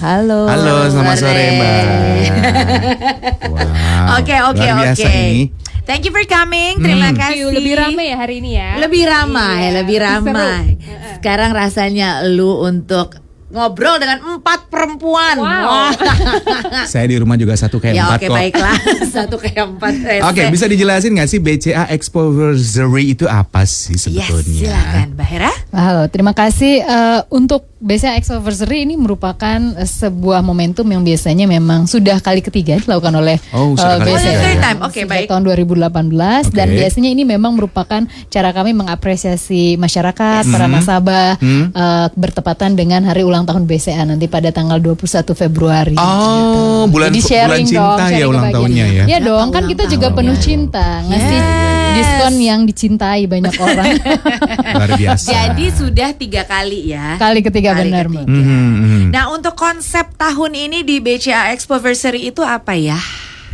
Halo. Halo, selamat sore, Sore. Mbak. Wow. Oke oke luar biasa oke. ini. Thank you for coming. Terima Hmm. kasih. Lebih ramai ya hari ini ya. Lebih ramai, Iya, lebih seru. ramai. Sekarang rasanya lu untuk ngobrol dengan empat perempuan. Wow. Wah. Saya di rumah juga satu kayak ya empat oke kok. baiklah. Satu kayak empat. Oke, se- bisa dijelasin nggak sih BCA Expository itu apa sih Yes, sebetulnya? silakan, Mbak Hera. Halo, terima kasih Eh, untuk BCA X Anniversary ini merupakan eh, sebuah momentum yang biasanya memang sudah kali ketiga dilakukan oleh Oh, sudah eh, Oh, BCA. the third time. Oke, Sejak baik. tahun 2018 dan Oke. biasanya ini memang merupakan cara kami mengapresiasi masyarakat, para Hmm. nasabah Hmm. eh, bertepatan dengan hari ulang tahun BCA nanti pada tanggal 21 Februari. Oh, bulan Jadi bulan sharing cinta dong, ya sharing ulang kebahagiaan. tahunnya ya. Ya dong, kan ulang kita juga tahun? penuh cinta, ngasih Yes. diskon yang dicintai banyak orang. Luar biasa. Jadi sudah tiga kali ya. Kali ketiga Kali benar, ketiga. Mbak. Mhm, mhm. Nah untuk konsep tahun ini di BCA Expoversary itu apa ya?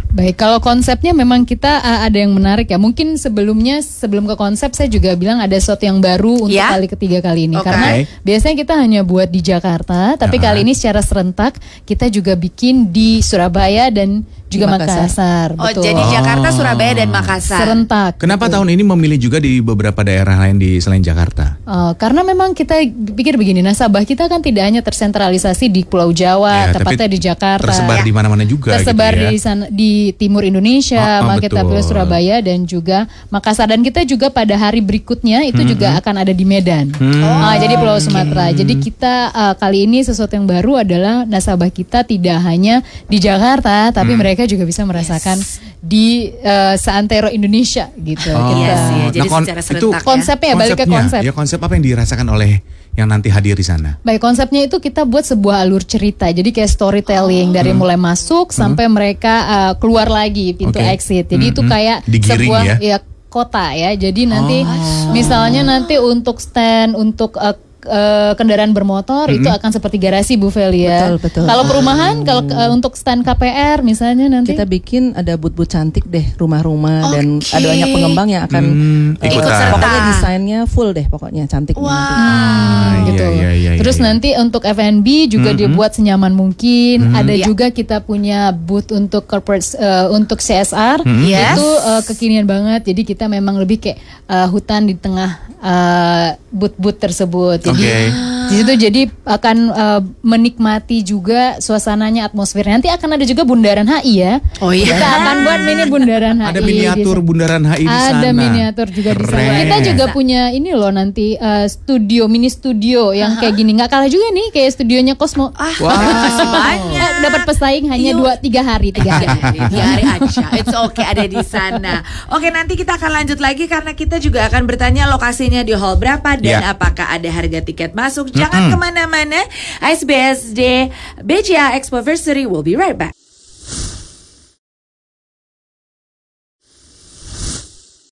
Baik, kalau konsepnya memang kita uh, ada yang menarik ya. Mungkin sebelumnya sebelum ke konsep saya juga bilang ada sesuatu yang baru untuk Ya. kali ketiga kali ini. Oke. Karena biasanya kita hanya buat di Jakarta, tapi Ah. kali ini secara serentak kita juga bikin di Surabaya dan juga Makassar. Makassar. Oh betul. jadi Jakarta, Surabaya dan Makassar. serentak. Kenapa betul. tahun ini memilih juga di beberapa daerah lain di selain Jakarta? Uh, karena memang kita pikir begini, nasabah kita kan tidak hanya tersentralisasi di Pulau Jawa, Ya, tepatnya tapi di Jakarta. Tersebar di mana-mana juga tersebar gitu ya. di sana di timur Indonesia, Oh, oh, Surabaya dan juga Makassar dan kita juga pada hari berikutnya itu Hmm, juga akan ada di Medan. Ah, jadi Pulau Sumatera. Jadi kita uh, kali ini sesuatu yang baru adalah nasabah kita tidak hanya di Jakarta, tapi Hmm. mereka juga bisa merasakan di uh, seantero Indonesia gitu. Oh. Kita. Iya sih, jadi kon- secara itu ya. Konsepnya ya, balik ke konsepnya, konsep. Ya konsep apa yang dirasakan oleh yang nanti hadir di sana? Baik, konsepnya itu kita buat sebuah alur cerita. Jadi kayak storytelling dari Hmm. mulai masuk sampai mereka uh, keluar lagi pintu Oke. exit. Jadi Hmm, itu hmm. kayak Digiring sebuah ya? kota ya. Jadi nanti Oh. misalnya nanti untuk stand untuk uh, uh, kendaraan bermotor itu Hmm. akan seperti garasi Bu Velia. Betul, betul. Kalau perumahan kalau uh, untuk stand KPR misalnya nanti Kita bikin ada but-but cantik deh rumah-rumah dan Oke. ada banyak pengembang yang akan Hmm, eh, ikutan. serta. Pokoknya desainnya full deh pokoknya cantik. Wah. Ah, gitu. iya, iya, iya, Terus iya. nanti untuk F&B juga Mhm. dibuat senyaman mungkin. Ada Iya. juga kita punya booth untuk corporate eh, untuk CSR. Mhm. Yes. Itu eh, kekinian banget. Jadi kita memang lebih kayak eh, hutan di tengah eh, booth-booth tersebut. Jadi Oke. di situ jadi akan eh, menikmati juga suasananya atmosfernya. Nanti akan ada juga bundaran HI ya. Oh iya. Kita akan buat mini bundaran HI. Ada miniatur bundaran HI di sana. Ada miniatur juga di sana. Keren. Kita juga punya ini loh nanti eh, studio mini studio yang kayak gini nggak kalah juga nih kayak studionya Cosmo. Ah, Wah. makasih banyak. Dapat pesaing hanya dua tiga hari tiga hari. Di hari aja, it's okay ada di sana. Oke nanti kita akan lanjut lagi karena kita juga akan bertanya lokasinya di hall berapa dan Ya. apakah ada harga tiket masuk. Jangan ke mana-mana. ISBSD BCA Expoversary will be right back.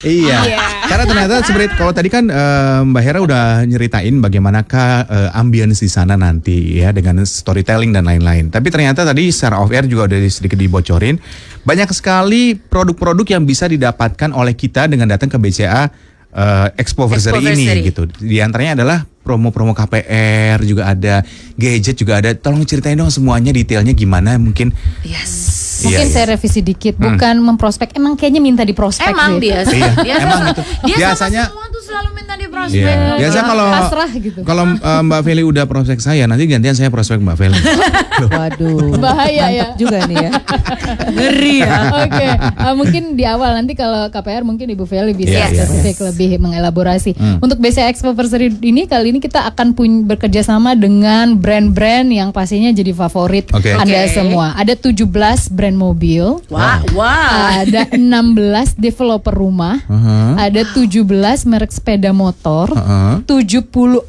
Iya. Karena ternyata seperti kalau tadi kan eh, Mbak Hera udah nyeritain bagaimanakah eh, ambience di sana nanti ya dengan storytelling dan lain-lain. Tapi ternyata tadi secara off air juga udah sedikit dibocorin banyak sekali produk-produk yang bisa didapatkan oleh kita dengan datang ke BCA eh, Expoversary ini gitu. Di antaranya adalah promo-promo KPR juga ada, gadget juga ada. Tolong ceritain dong semuanya detailnya gimana mungkin. Yes. Mungkin Iya, saya iya. revisi dikit, bukan memprospek. Emang kayaknya minta di prospek. Emang deh. dia, Iya, dia emang sama, gitu. dia Biasanya- sama semua tuh selalu minta di prospek. Iya. Biasa kalau Pasrah gitu. kalau eh, Mbak Feli udah prospek saya, nanti gantian saya prospek Mbak Feli. Waduh. Bahaya mantap ya. juga nih ya. Ngeri ya. Oke, eh, mungkin di awal nanti kalau KPR mungkin Ibu Feli bisa Iya, iya, spesifik lebih mengelaborasi. Hmm. Untuk BCA Expoversary ini kali ini kita akan pun bekerja sama dengan brand-brand yang pastinya jadi favorit Oke. Anda Oke. semua. Ada 17 brand mobil. Wah, wah. Ada 16 developer rumah, Uh-huh. ada 17 merek sepeda motor, Uh-huh. 74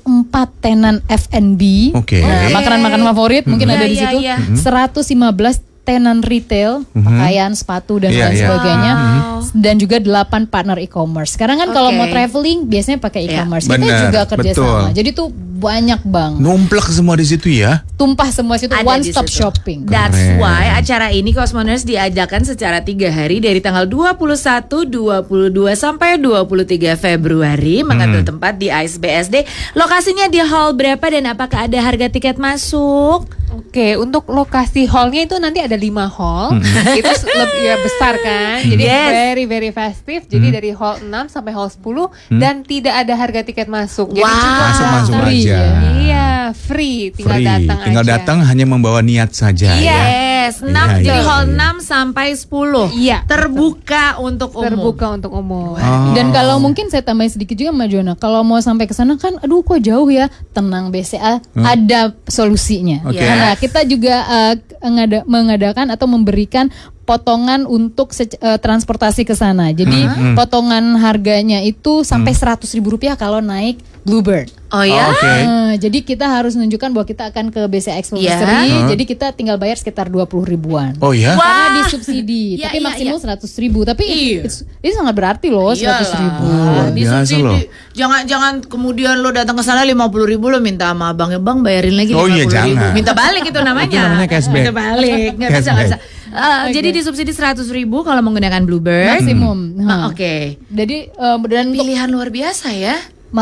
tenan F&B. Oke. Nah, makanan-makanan favorit mungkin Iya, ada di iya, situ. iya. 115 tenan retail, pakaian, sepatu dan Iya, lain iya. sebagainya. Wow. Dan juga 8 partner e-commerce. Sekarang kan kalau Oke. mau traveling biasanya pakai Iya. e-commerce. Kita Benar, juga kerja betul. sama. Jadi tuh banyak bang. Numplek semua di situ ya. Tumpah semua situ Ada one di stop situ. shopping. That's Keren. why acara ini Cosmoners diadakan secara tiga hari dari tanggal 21, 22 sampai 23 Februari mengambil tempat di ISBSD. Lokasinya di hall berapa dan apakah ada harga tiket masuk? Oke, untuk lokasi hallnya itu nanti ada lima hall. Mm-hmm. itu lebih ya besar kan. Jadi Yes. very very festive. Jadi Mm-hmm. dari hall 6 sampai hall 10 dan tidak ada harga tiket masuk. Jadi Wow. cuma Masuk masuk Free, aja. ya. Iya, free, tinggal Free. datang Tinggal aja. datang hanya membawa niat saja ya. Yes, 6 Iya, jadi iya, hall iya. 6 sampai 10. Iya, Terbuka untuk umum. terbuka untuk umum. Oh. Dan kalau mungkin saya tambahin sedikit juga Mbak Jona, kalau mau sampai ke sana kan aduh kok jauh ya. Tenang BCA ada solusinya. Oke. Karena kita juga ngada- mengadakan atau memberikan potongan untuk eh, transportasi ke sana. Jadi potongan harganya itu sampai seratus ribu rupiah kalau naik Bluebird. Oh ya. Oke. Eh, jadi kita harus menunjukkan bahwa kita akan ke BCA Expo Iya. Nursery, Huh? Jadi kita tinggal bayar sekitar 20 ribuan. Oh ya? Wah. Karena disubsidi, Iya, tapi iya, maksimum iya. seratus ribu. Tapi Iya. it's- ini sangat berarti loh seratus ribu. Luar Di biasa subsidi. loh. Jangan jangan kemudian lo datang ke sana 50 ribu lo minta sama abangnya bang bayarin lagi Oh 50 iya, ribu. jangan. Minta balik itu namanya. Itu namanya cashback. Minta balik. Nggak bisa nggak bisa. Cashback. Eh, Jadi disubsidi 100 ribu kalau menggunakan Bluebird. Maksimum. Ah, Nah, Oke. Jadi eh, dan Pilihan luar biasa ya.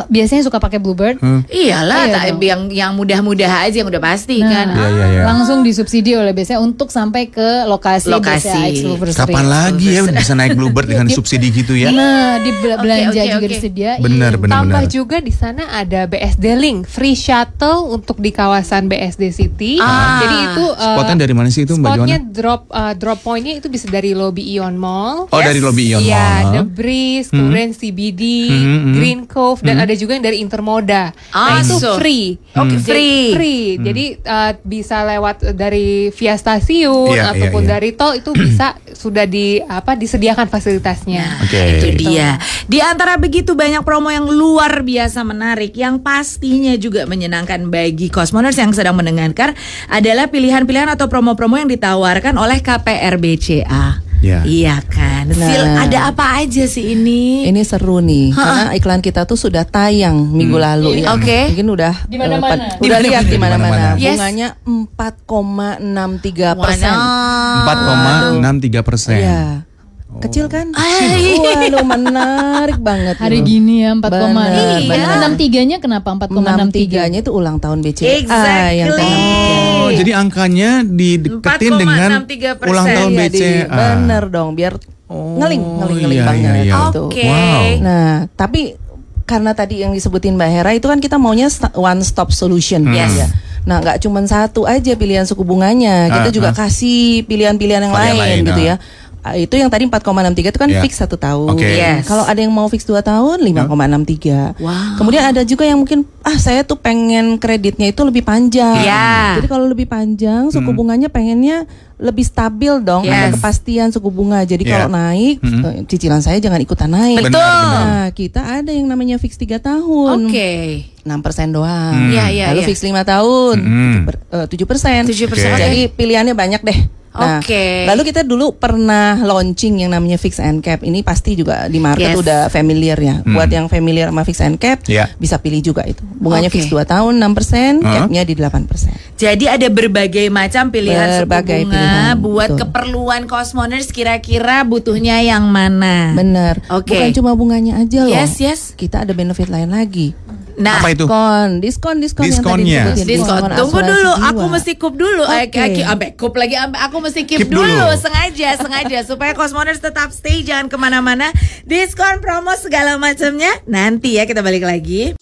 Biasanya suka pakai Bluebird. Iyalah, Iya tak- dong. yang yang mudah-mudah aja yang udah pasti Nah, kan. Iya, iya, iya. langsung disubsidi oleh BCA untuk sampai ke lokasi, Lokasi. BCA. Kapan lagi ya bisa naik Bluebird dengan subsidi gitu ya? Nah, di belanja oke, juga oke. disediain. Benar, benar, Tambah benar. juga di sana ada BSD Link, free shuttle untuk di kawasan BSD City. Ah. Jadi itu uh, Spotnya dari mana sih itu Mbak Spotnya Joana? drop uh, drop pointnya itu bisa dari lobby Ion Mall. Oh dari lobby Ion Iya, Mall. The Breeze, kemudian CBD, Hmm, hmm. Green Cove, dan ada juga yang dari Intermoda. Ah, nah itu so. free. Oke, Jadi- free. Free. Jadi uh, bisa lewat dari via stasiun Iya, iya, ataupun iya. dari tol itu bisa sudah di apa disediakan fasilitasnya. Oke. Itu dia. Di antara begitu banyak promo yang luar biasa menarik yang pastinya juga menyenangkan bagi Cosmoners yang sedang mendengarkan adalah pilihan-pilihan atau promo-promo yang ditawarkan oleh KPR Ya. Iya kan. Nah. Ada apa aja sih ini? Ini seru nih, karena iklan kita tuh sudah tayang minggu lalu ya. Oke. Mungkin udah Di mana-mana. eh, pad- udah lihat di mana-mana. Yes. Bunganya 4,63 persen. Wadaw. 4,63 persen. Iya. Kecil kan? Ay. Waduh menarik banget. Hari gitu. gini ya 4, Benar, benar. 63-nya kenapa 4,63? 63-nya itu ulang tahun BCA Exactly. yang ke-63. Oh, jadi angkanya dideketin dengan 4,63%. ulang tahun Iya, di- BCA. Bener dong, biar Oh, ngeling, ngeling, ngeling iya, banget iya, iya. gitu. Oke. Wow. Nah, tapi karena tadi yang disebutin Mbak Hera itu kan kita maunya one stop solution Yes. ya. Nah, nggak cuma satu aja pilihan suku bunganya, kita Ah, juga ah. kasih pilihan-pilihan yang lain, lain, gitu ah. ya. Ah, Itu yang tadi 4,63 itu kan Ya. fix satu tahun. Oke. Yes. Kalau ada yang mau fix 2 tahun 5,63. Wow. Kemudian ada juga yang mungkin ah saya tuh pengen kreditnya itu lebih panjang. Ya. Jadi kalau lebih panjang suku bunganya pengennya lebih stabil dong, ada Yes. kepastian suku bunga. Jadi Ya. kalau naik eh, cicilan saya jangan ikutan naik. Betul. Nah, kita ada yang namanya fix 3 tahun. Oke. 6% doang. Iya, iya, Lalu iya. fix 5 tahun, Hmm. 7 persen. 7%, Oke. Jadi pilihannya banyak deh. Nah, Oke. lalu kita dulu pernah launching yang namanya fix and cap. Ini pasti juga di market Yes. udah familiar ya. Buat yang familiar sama fix and cap, Iya. bisa pilih juga itu. Bunganya Oke. fix 2 tahun 6%, Hah? capnya di 8%. Jadi ada berbagai macam pilihan Berbagai suku bunga pilihan, buat betul. keperluan Cosmoners kira-kira butuhnya yang mana. Bener. Oke. Bukan cuma bunganya aja loh. Yes, yes. Kita ada benefit lain lagi. Nah, Apa itu? Diskon, diskon, diskon Diskonnya. yang tadi. Diskon. Tunggu asuransi dulu, jiwa. aku mesti kup dulu. Eh, Oke. Aki, ambe kup lagi, ambe aku mesti keep, Keep dulu. dulu. sengaja, sengaja supaya Cosmoners tetap stay, jangan ke mana-mana. Diskon, promo segala macamnya nanti ya kita balik lagi.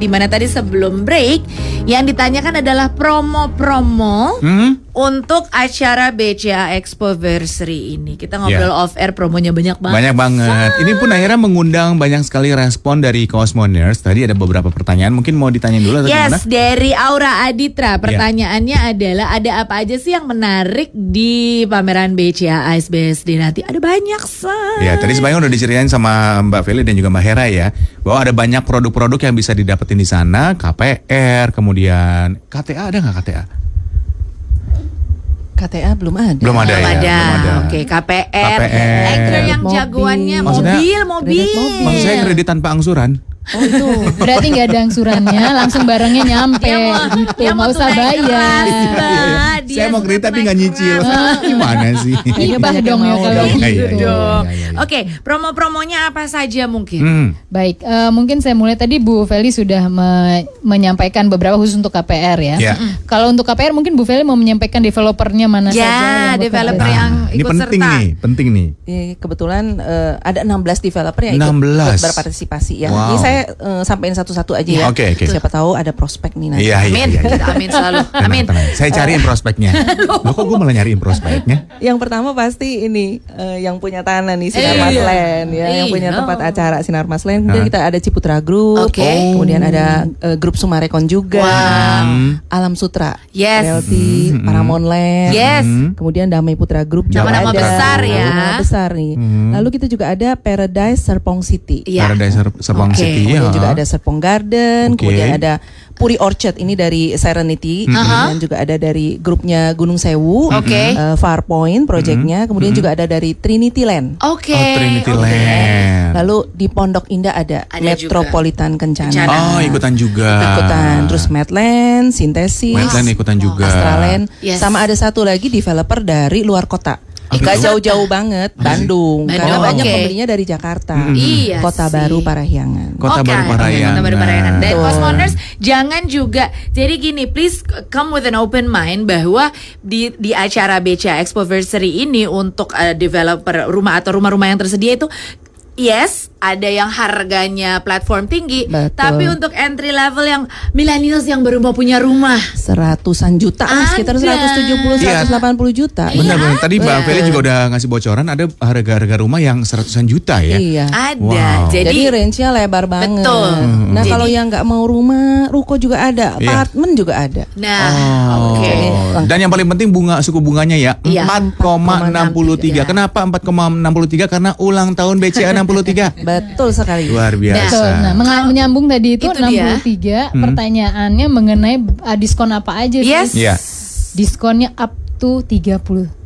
Di mana tadi sebelum break yang ditanyakan adalah promo-promo Hmm? untuk acara BCA Expoversary ini. Kita ngobrol Ya. off air promonya banyak banget. Banyak banget. Ini pun akhirnya mengundang banyak sekali respon dari Cosmoners. Tadi ada beberapa pertanyaan, mungkin mau ditanyain dulu atau gimana? Yes, dari Aura Aditra. Pertanyaannya adalah ada apa aja sih yang menarik di pameran BCA ASBSD nanti? Ada banyak, San. Ya, tadi sebenarnya udah diceritain sama Mbak Feli dan juga Mbak Hera ya, bahwa ada banyak produk-produk yang bisa didapetin di sana, KPR, kemudian KTA ada nggak KTA? KTA belum ada. Belum ada Belum ya, ada. belum ada. Oke, KPR. KPR. Yang Mobil. jagoannya Maksudnya- mobil, mobil. Mobil. Maksud saya kredit tanpa angsuran. Oh itu. Berarti nggak ada angsurannya, langsung barangnya nyampe Dia mau- gitu, dia mau nggak usah keras, bayar. Dia Saya mau kredit tapi nggak nyicil. Gimana sih? Hibah banyak yang dong ya kalau gitu. Iya, iya, iya, iya, iya. Oke, promo-promonya apa saja mungkin? Hmm. Baik, eh, mungkin saya mulai tadi Bu Feli sudah me- menyampaikan beberapa khusus untuk KPR ya. Ya. Kalau untuk KPR mungkin Bu Feli mau menyampaikan developernya mana saja Ya, yang bekerja. developer yang ini ikut penting serta. nih, penting nih. Iya, kebetulan eh, ada 16 developer yang ikut, 16. ikut berpartisipasi ya. Wow. Ini saya eh, sampaikan satu-satu aja ya. Oke, oke. Siapa tahu ada prospek nih nanti. Iya, iya, Amin. iya. iya. Amin selalu. Tenang, Amin. tenang. Saya cariin prospeknya. Loh kok gue malah nyariin prospeknya? Yang pertama pasti ini eh, yang punya tanah nih Sinar Iya. Mas Land ya, yang Iya. punya tempat acara Sinar Mas Land. Kemudian kita ada Ciputra Group, Oke. kemudian ada eh, grup Sumarekon juga, Hmm. Alam Sutra, Yes. Realty, Paramount Land, Yes. kemudian Damai Putra Group juga Nama-nama ada. besar ya. Nama besar nih. Lalu kita juga ada Paradise Serpong City. Iya. Paradise Ser- Serpong Oke. City Kemudian ya. juga ada Serpong Garden, Oke. kemudian ada Puri Orchard ini dari Serenity, kemudian juga ada dari grupnya Gunung Sewu, Oke. eh, Farpoint projectnya, kemudian juga ada dari Trinity Land. Oke. Oh, Trinity oke. Land. Lalu di Pondok Indah ada, Ada Metropolitan Kencana. Kencana. Oh, ikutan juga. Ikutan terus Medland, Sintesis, Medland ikutan juga. Astraland, Yes. sama ada satu lagi developer dari luar kota. Apa Gak itu? jauh-jauh banget, Bandung. Bandung, Karena banyak oke. pembelinya dari Jakarta. Iya Kota sih. Baru Parahyangan. Kota Oke, Baru Parahyangan. Kota Baru Parahyangan. Dan. Cosmoners jangan juga jadi gini, please come with an open mind bahwa di di acara BCA Expoversary ini untuk uh, developer rumah atau rumah-rumah yang tersedia itu Yes, ada yang harganya platform tinggi, Betul. tapi untuk entry level yang millennials yang baru mau punya rumah, seratusan juta lah, sekitar Ada. 170 Iya. 180 juta. Benar benar. Tadi Mbak Betul. Feli juga udah ngasih bocoran ada harga-harga rumah yang seratusan juta ya. Iya. ada. Wow. Jadi, Jadi, range-nya lebar banget. Betul. Nah, Jadi- kalau yang nggak mau rumah, ruko juga ada, Iya. apartemen juga ada. nah, Oh. oke. Dan yang paling penting bunga suku bunganya ya Iya. 4,63. Iya. Kenapa 4,63? Karena ulang tahun BCA 63. Betul sekali. Luar biasa. Betul. Nah, menga- menyambung tadi itu, Itu dia. 63 pertanyaannya mengenai uh, diskon apa aja sih? Yes. Iya. Diskonnya up to 30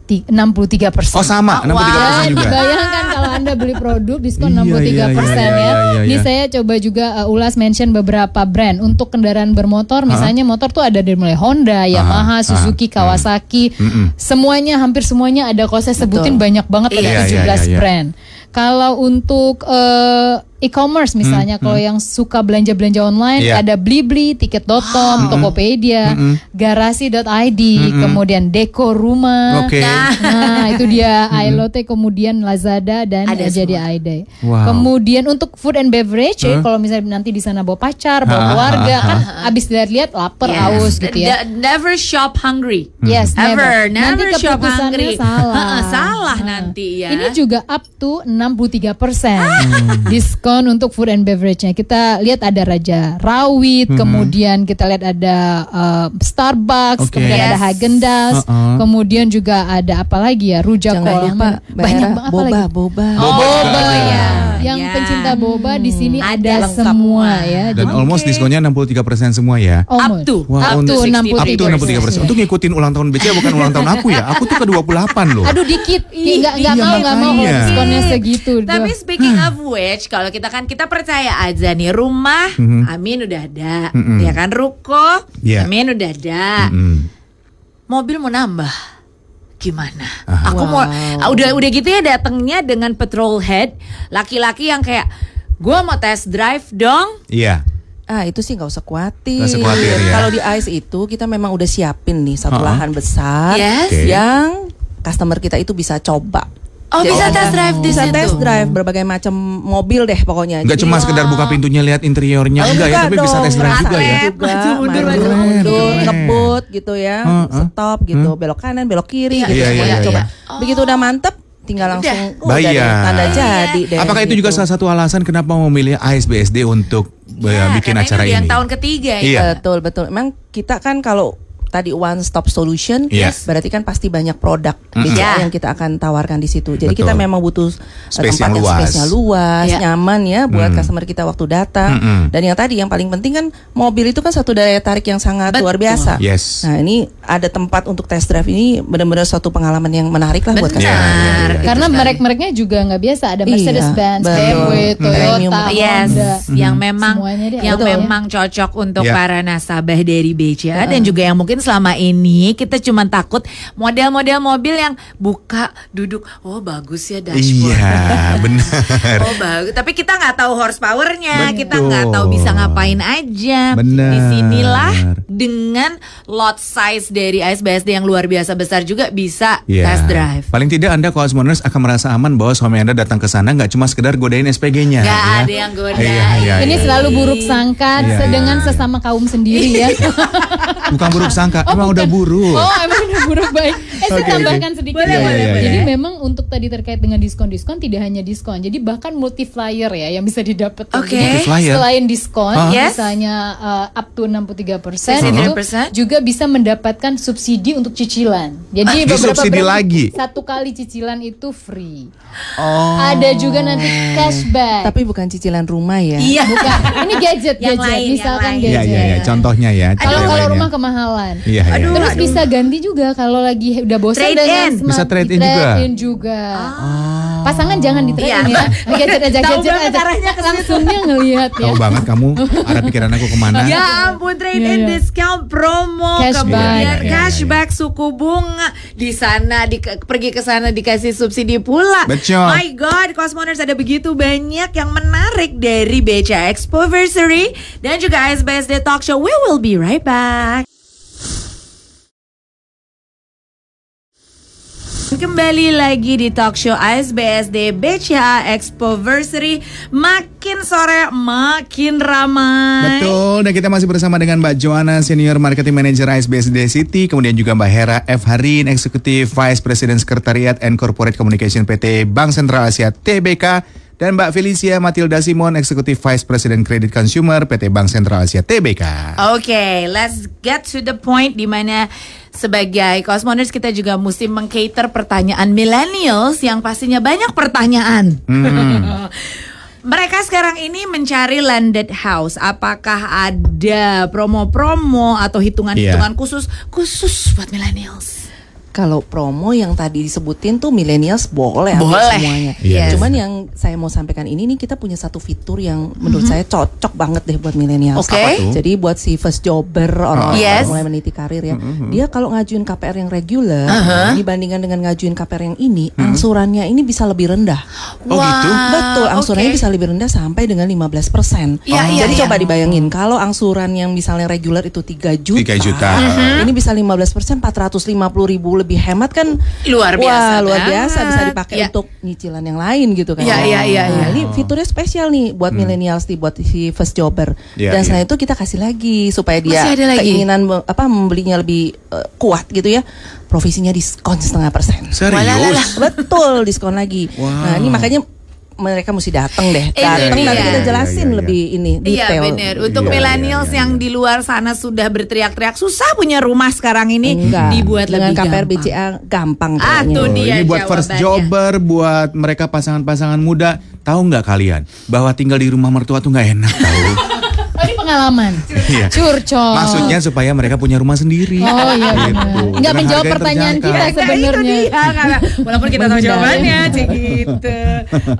ti- 63 persen. Oh sama, 63 persen Ya, juga. dibayangkan kalau Anda beli produk diskon Iya, 63 iya, persen iya, ya. iya, iya, Ini iya. saya coba juga uh, ulas mention beberapa brand untuk kendaraan bermotor. Misalnya motor tuh ada dari mulai Honda, Yamaha, Suzuki, Kawasaki. Semuanya hampir semuanya ada. Kalau saya sebutin banyak banget ada Iya, iya, 17 iya, iya. brand. Kalau untuk eh, e-commerce misalnya, kalau yang suka belanja-belanja online Iya. ada Blibli, Tiket.com, Tokopedia, Garasi.id, kemudian Deko Rumah. Oke. Nah, itu dia iLotte kemudian Lazada dan Ada jadi. Aidai. Wow. Kemudian untuk food and beverage ya, kalau misalnya nanti di sana bawa pacar, bawa keluarga kan abis lihat-lihat lapar, Yes. aus gitu ya. Ne- Never shop hungry. Yes, Ever, never. never Nanti shop hungry. salah. Salah nanti ya. Ini juga up to 63% Hmm. Diskon untuk food and beverage-nya. Kita lihat ada Raja Rawit, Hmm. kemudian kita lihat ada uh, Starbucks, Oke. kemudian ada Yes. Haagen Dazs, Uh-uh. kemudian juga ada apa lagi ya? Rujak lupa banyak banget apa boba, lagi? boba. Boba juga Boba ada. ya. Yang Ya. pencinta boba di sini Ada ada, lengkap semua ya. Dan Jadi- almost diskonnya 63% semua ya. Almost. Up to. Wah, Up to 63%. Up to 63%. Untuk ngikutin ulang tahun BCA bukan ulang tahun aku ya. Aku tuh ke 28 loh. Aduh dikit, nggak nggak iya, mau nggak mau diskonnya segitu. Tapi speaking of which, kalau kita kan kita percaya aja nih rumah, Amin udah ada, ya kan ruko, Iya. Amin udah ada, Hmm. mobil mau nambah, gimana? Ah. Aku mau ah, udah udah gitu ya datangnya dengan petrol head, laki-laki yang kayak gue mau test drive dong. Iya. Ah itu sih nggak usah khawatir. Usah khawatir, ya. Kalau di ICE itu kita memang udah siapin nih satu Ha-ha. lahan besar Yes. Oke. yang customer kita itu bisa coba. Oh Jadi bisa ada- test drive di bisa situ. test drive berbagai macam mobil deh pokoknya. Enggak Jadi- cuma sekedar buka pintunya lihat interiornya Oh, enggak ya, tapi bisa dong, test drive juga ya. juga, Maju mundur, maju mundur, mundur. ngebut gitu ya, stop gitu, belok kanan, belok kiri Iya, gitu iya, semuanya iya, coba. iya. Begitu udah mantep, tinggal Udah. langsung udah Bayar. deh, tanda jadi deh. Apakah itu juga gitu. salah satu alasan kenapa memilih ASBSD untuk Ya, bikin acara ini ini? yang tahun ketiga ya. Iya. Betul betul. Emang kita kan kalau tadi one stop solution, Yes. berarti kan pasti banyak produk Mm-mm. BCA Ya. yang kita akan tawarkan di situ. Jadi Betul. kita memang butuh uh, Space tempat yang yang luas. space-nya luas, Ya. nyaman ya buat Hmm. customer kita waktu datang. Mm-mm. Dan yang tadi yang paling penting kan mobil itu kan satu daya tarik yang sangat Betul. luar biasa. Yes. Nah ini ada tempat untuk test drive ini benar-benar suatu pengalaman yang menarik lah buat Benar. customer. Iya, iya, Itu Karena sekali. merek-mereknya juga nggak biasa. Ada Iya, Mercedes-Benz, betul. BMW. Toyota, Yes, Honda. yang memang yang ya. memang cocok untuk Ya. para nasabah dari BCA dan juga yang mungkin selama ini kita cuma takut model-model mobil yang buka duduk oh bagus ya dashboard. Iya, benar. Oh bagus, tapi kita nggak tahu horsepowernya, Betul. kita nggak tahu bisa ngapain aja. Benar. Di sinilah dengan lot size dari ISBSD yang luar biasa besar juga bisa Iya. test drive. Paling tidak Anda Cosmoners akan merasa aman bahwa suami Anda datang ke sana nggak cuma sekedar godain SPG-nya. Gak ya. ada yang godain. Iya, iya, Ini iya. selalu buruk sangka Iya, dengan iya. sesama kaum sendiri ya. Bukan buruk sangka, emang udah buruk. Oh, emang udah buruk baik. Eh, saya Oke, oke. tambahkan sedikit Boleh, ya. boleh, boleh. Jadi memang untuk tadi terkait dengan diskon-diskon tidak hanya diskon. Jadi bahkan multiplier ya yang bisa didapat. Oke. Multiplier? Selain diskon, Ah. Yes. misalnya uh, up to 63% 63%. itu juga bisa mendapatkan subsidi untuk cicilan. Jadi Ah, disubsidi lagi? Satu kali cicilan itu free. Oh. Ada juga nanti cashback. Tapi bukan cicilan rumah ya. Iya. Bukan. Ini gadget, Yang gadget. lain, Misalkan yang lain. Iya, gadget. iya, iya. Contohnya ya. Kalau kalau rumah kemahalan. Iya, iya. Aduh, iya. Terus bisa ganti juga kalau lagi udah bosan Trade dengan in. smart Bisa trade in trade juga? in juga. Oh. Pasangan jangan di trade in Iya. ya. Gadget aja, Tahu gadget banget aja. arahnya ke situ. Langsung dia ngelihat ya. Tahu banget kamu arah pikiran aku ke mana? Ya ampun trade Iya, in iya. discount promo Cashback. cashback suku bunga di sana di pergi ke sana dikasih subsidi pula. Betul. My God, Cosmoners ada begitu banyak yang menarik dari BCA Expoversary dan juga ISBSD Talk Show. We will be right back. Kembali lagi di talk show ASBSD BCA Expoversary Makin sore makin ramai. Betul, dan kita masih bersama dengan Mbak Joanna, Senior Marketing Manager ISBSD City, kemudian juga Mbak Hera F. Harin, Executive Vice President Sekretariat and Corporate Communication PT Bank Sentral Asia TBK, dan Mbak Felicia Matilda Simon, Executive Vice President Credit Consumer PT Bank Sentral Asia TBK. Oke, let's get to the point di mana sebagai Cosmoners kita juga mesti mengcater pertanyaan millennials yang pastinya banyak pertanyaan. Hmm. Mereka sekarang ini mencari landed house. Apakah ada promo-promo atau hitungan-hitungan Iya. khusus khusus buat millennials? Kalau promo yang tadi disebutin tuh millennials boleh Boleh. semuanya. Yes. Cuman yang saya mau sampaikan ini nih kita punya satu fitur yang menurut saya cocok banget deh buat millennials. Oke. Apa tuh? Jadi buat si first jobber orang Yes. yang mulai meniti karir ya, dia kalau ngajuin KPR yang reguler dibandingkan dengan ngajuin KPR yang ini, angsurannya ini bisa lebih rendah. Oh gitu? Betul, angsurannya oke. bisa lebih rendah sampai dengan 15%. Iya, iya, Jadi iya. coba dibayangin kalau angsuran yang misalnya reguler itu 3 juta. 3 juta. Ini bisa 15% 450 ribu lebih hemat kan Luar biasa Wah, luar banget. biasa bisa dipakai Iya. untuk nyicilan yang lain gitu kan. Iya, iya, iya, Nah, iya. Ini fiturnya spesial nih buat millennials nih buat si first jobber. Iya, Dan iya. selain itu kita kasih lagi supaya dia Masih ada lagi? keinginan me- apa membelinya lebih eh, kuat gitu ya. Provisinya diskon setengah persen. Serius? Betul, diskon lagi. Wow. Nah, ini makanya mereka mesti datang deh. Itu Datang dia. nanti kita Iya, jelasin iya, iya. lebih ini Iya detail. benar. Untuk Iya, millennials iya, iya, yang di luar sana sudah berteriak-teriak susah punya rumah sekarang ini Enggak. dibuat dengan lebih KPR gampang. BCA gampang Ah, tuh Oh, dia ini buat first jobber, buat mereka pasangan-pasangan muda. Tahu nggak kalian bahwa tinggal di rumah mertua tuh nggak enak tahu? Pengalaman. Iya. Curcol. Maksudnya supaya mereka punya rumah sendiri. Oh iya. Gitu. Enggak Dengan menjawab pertanyaan kita sebenarnya. Walaupun kita tahu jawabannya, cik gitu.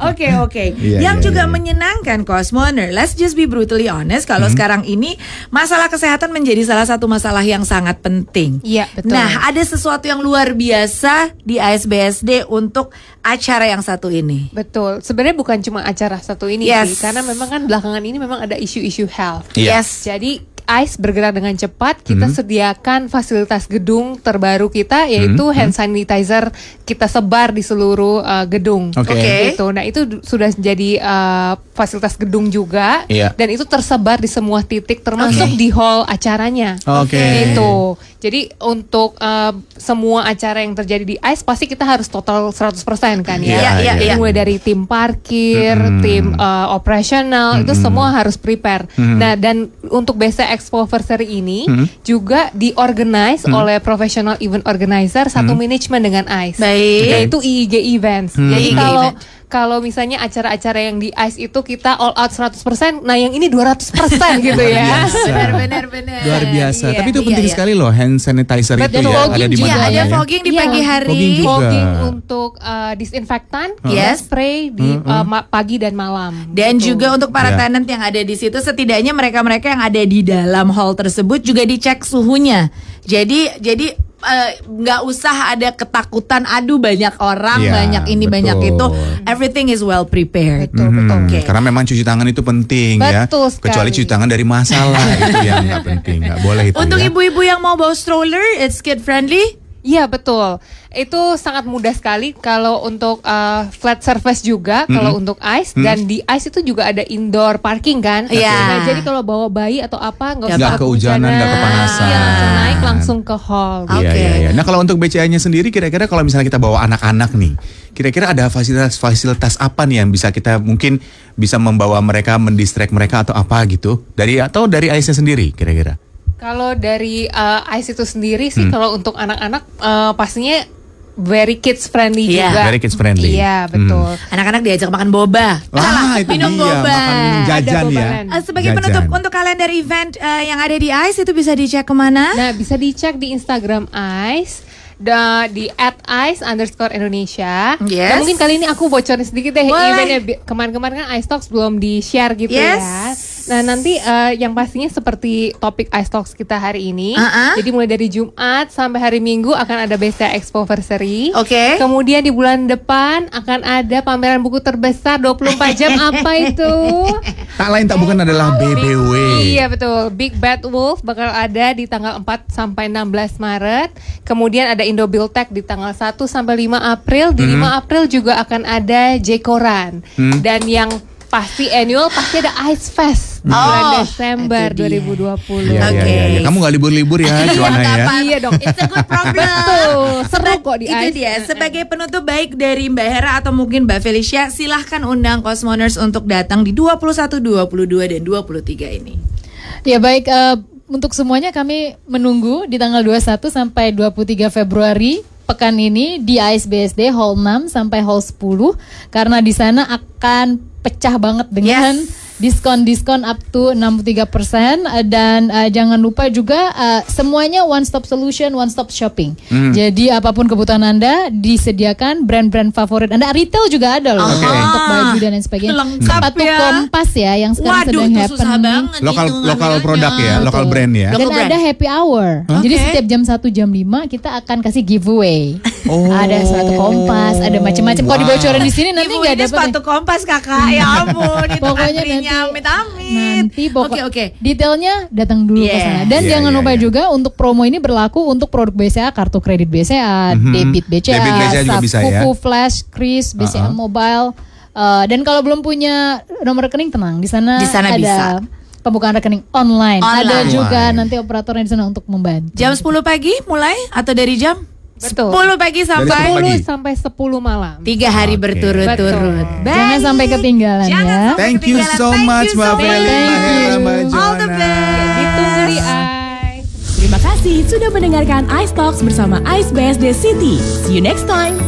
Oke, oke. Iya, Yang iya, juga menyenangkan Cosmoner, let's just be brutally honest, kalau Hmm. sekarang ini masalah kesehatan menjadi salah satu masalah yang sangat penting. Iya, betul. Nah, ada sesuatu yang luar biasa di ASBSD untuk acara yang satu ini. Betul. Sebenarnya bukan cuma acara satu ini Yes. sih, karena memang kan belakangan ini memang ada isu-isu health. Iya. Yes. Jadi ICE bergerak dengan cepat. Kita sediakan fasilitas gedung terbaru kita, yaitu hand sanitizer kita sebar di seluruh uh, gedung. Oke. Oke. Gitu. Nah itu sudah jadi uh, fasilitas gedung juga Iya. dan itu tersebar di semua titik termasuk di hall acaranya. Oke. Itu. Jadi untuk uh, semua acara yang terjadi di ICE pasti kita harus total 100% kan ya. Iya, iya, Jadi iya. mulai dari tim parkir, Mm-mm. tim uh, operasional itu semua harus prepare. Nah, dan untuk BC Expo Anniversary ini juga diorganize oleh professional event organizer satu manajemen dengan ICE. Baik. Yaitu IIG Events. Hmm. Jadi IIG kalau Event. Kalau misalnya acara-acara yang di ICE itu kita all out 100%, nah yang ini 200% gitu ya. biasa. Benar benar benar. Luar biasa. Iya, Tapi itu iya, penting iya. sekali loh hand sanitizer itu Betul. ya Fogging ada di Iya, mana ada ya. fogging di Iya. pagi hari. Fogging juga. Fogging untuk uh, disinfektan, Yes. spray di uh, ma- pagi dan malam. Dan Gitu. juga untuk para Ya. tenant yang ada di situ setidaknya mereka-mereka yang ada di dalam hall tersebut juga dicek suhunya. Jadi jadi eh, nggak usah ada ketakutan aduh banyak orang, Iya, banyak ini betul. banyak itu. Everything is well prepared. Betul, Mhm. betul. Oke. Karena memang cuci tangan itu penting ya. Betul sekali. Kecuali cuci tangan dari masalah itu yang nggak penting, nggak boleh itu. Untuk ya. ibu-ibu yang mau bawa stroller, it's kid friendly. Iya betul. Itu sangat mudah sekali kalau untuk uh, flat surface juga kalau untuk ice dan di ice itu juga ada indoor parking kan. Iya. Nah, jadi kalau bawa bayi atau apa nggak usah kehujanan, nggak kepanasan. Iya, langsung naik langsung ke hall. Iya, Oke. iya, iya. Nah kalau untuk BCA-nya sendiri kira-kira kalau misalnya kita bawa anak-anak nih, kira-kira ada fasilitas-fasilitas apa nih yang bisa kita mungkin bisa membawa mereka, mendistract mereka atau apa gitu? Dari atau dari Aisyah sendiri kira-kira? Kalau dari uh, ice itu sendiri Hmm. sih kalau untuk anak-anak uh, pastinya very kids friendly Iya. juga. Very kids friendly. Hmm. Iya betul. Anak-anak diajak makan boba. Wah, itu minum dia, boba. makan jajan ya. Eh, sebagai Jajan. penutup untuk kalender event eh, yang ada di ICE itu bisa dicek ke mana? Nah bisa dicek di Instagram Ice da, di at ice underscore Indonesia. Yes. Dan mungkin kali ini aku bocorin sedikit deh Boleh. eventnya kemarin-kemarin kan Ice Talks belum di share gitu Yes. ya. Nah nanti eh, yang pastinya seperti topik Ice Talks kita hari ini. Uh-uh. Jadi mulai dari Jumat sampai hari Minggu akan ada BCA Expo Anniversary. Oke. Kemudian di bulan depan akan ada pameran buku terbesar 24 jam apa itu? Tak lain tak bukan adalah BBW. Iya betul. Big Bad Wolf bakal ada di tanggal 4 sampai 16 Maret. Kemudian ada Indo Build Tech di tanggal 1 sampai 5 April. Di Hmm. 5 April juga akan ada J-Koran. Dan yang pasti annual pasti ada Ice Fest bulan Oh, Desember itu dia. 2020. Iya, iya, Oke. iya, iya. Kamu nggak libur-libur ya, Joanna ya? Iya dong. It's a good problem. Betul. Seru kok di Itu Ice. dia. Sebagai penutup baik dari Mbak Hera atau mungkin Mbak Felicia, silahkan undang Cosmoners untuk datang di 21, 22 dan 23 ini. Ya baik eh, untuk semuanya kami menunggu di tanggal 21 sampai 23 Februari pekan ini di ASBSD Hall 6 sampai Hall 10 karena di sana akan pecah banget dengan diskon-diskon up to 63% eh, dan eh, jangan lupa juga eh, semuanya one stop solution, one stop shopping. Jadi apa pun kebutuhan Anda disediakan brand-brand favorit Anda. Retail juga ada loh Oke. untuk baju dan lain sebagainya. Lengkap Sepatu ya. kompas ya yang sekarang Waduh, sedang happen Lokal lokal ngambilnya. produk ya, lokal brand ya. Local Dan brand. ada happy hour. Jadi Oke. setiap jam 1 jam 5 kita akan kasih giveaway. Oh. Ada sepatu kompas, ada macam-macam. Kalau Wow. dibocorin di sini nanti nggak ini dapat. sepatu kompas kakak ya ampun itu Pokoknya nanti amit-amit Nanti pokok oke oke detailnya datang dulu ke Yeah. sana. Dan Yeah, jangan yeah, lupa yeah. juga untuk promo ini berlaku untuk produk BCA, kartu kredit BCA, Mhm. debit BCA, Debit BCA juga bisa ya. Kuku Flash, Kris, BCA Uh-uh. Mobile. Uh, dan kalau belum punya nomor rekening tenang di sana Di sana ada bisa. pembukaan rekening online. Ada Online. juga Online. nanti operatornya di sana untuk membantu. jam 10 pagi mulai atau dari jam Betul. 10 pagi sampai 10 pagi. 10 sampai 10 malam. tiga hari Oke. berturut-turut. Jangan sampai ketinggalan Jangan ya. sampai Thank you so Thank much you so Mbak. Feli, Mbak Thank Hera, you. Mbak All the best. Ditunggu di Ice. Terima kasih sudah mendengarkan Ice Talks bersama Ice BSD City. See you next time.